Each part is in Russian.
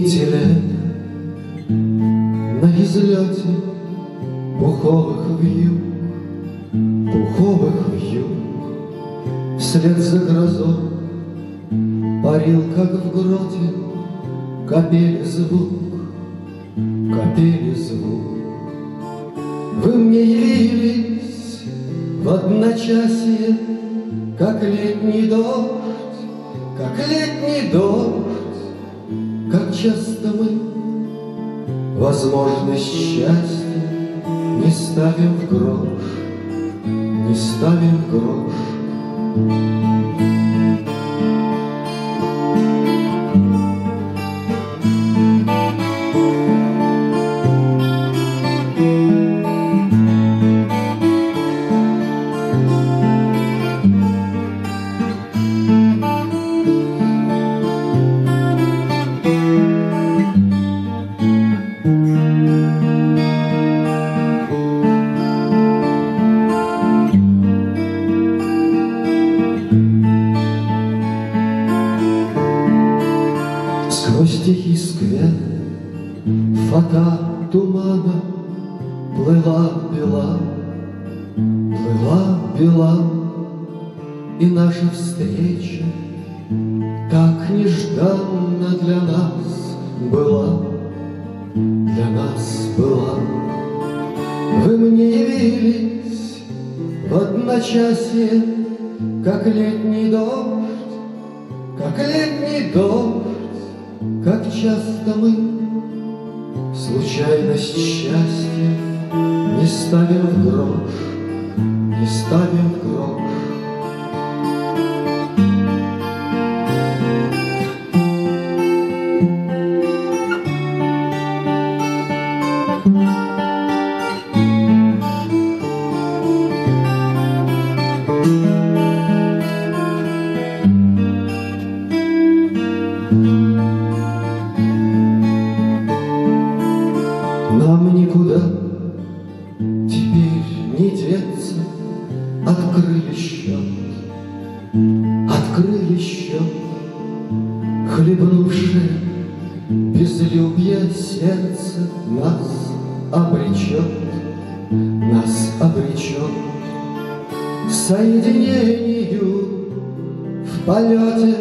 удивителен На излете пуховых вьюг, пуховых вьюг. Вслед за грозой парил, как в гроте Капели звук, капели звук. Вы мне явились в одночасье Как летний дождь, как летний дождь. Как часто мы возможность счастья Не ставим в грош, не ставим в грош фата тумана Плыла бела, плыла бела И наша встреча так нежданно для нас была, Для нас была. Вы мне явились в одночасье, Как летний дождь, как летний дождь, как часто мы случайность счастья Не ставим в грош, не ставим в грош. Нам никуда. Теперь не деться, Открыли счет, открыли счет, Хлебнувшее безлюбье сердце Нас обречет, нас обречет. Соединению в полете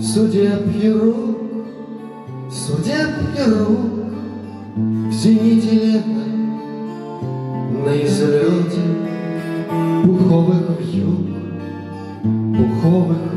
Судеб рук, судеб рук. в зените лет На излете пуховых вьюг, пуховых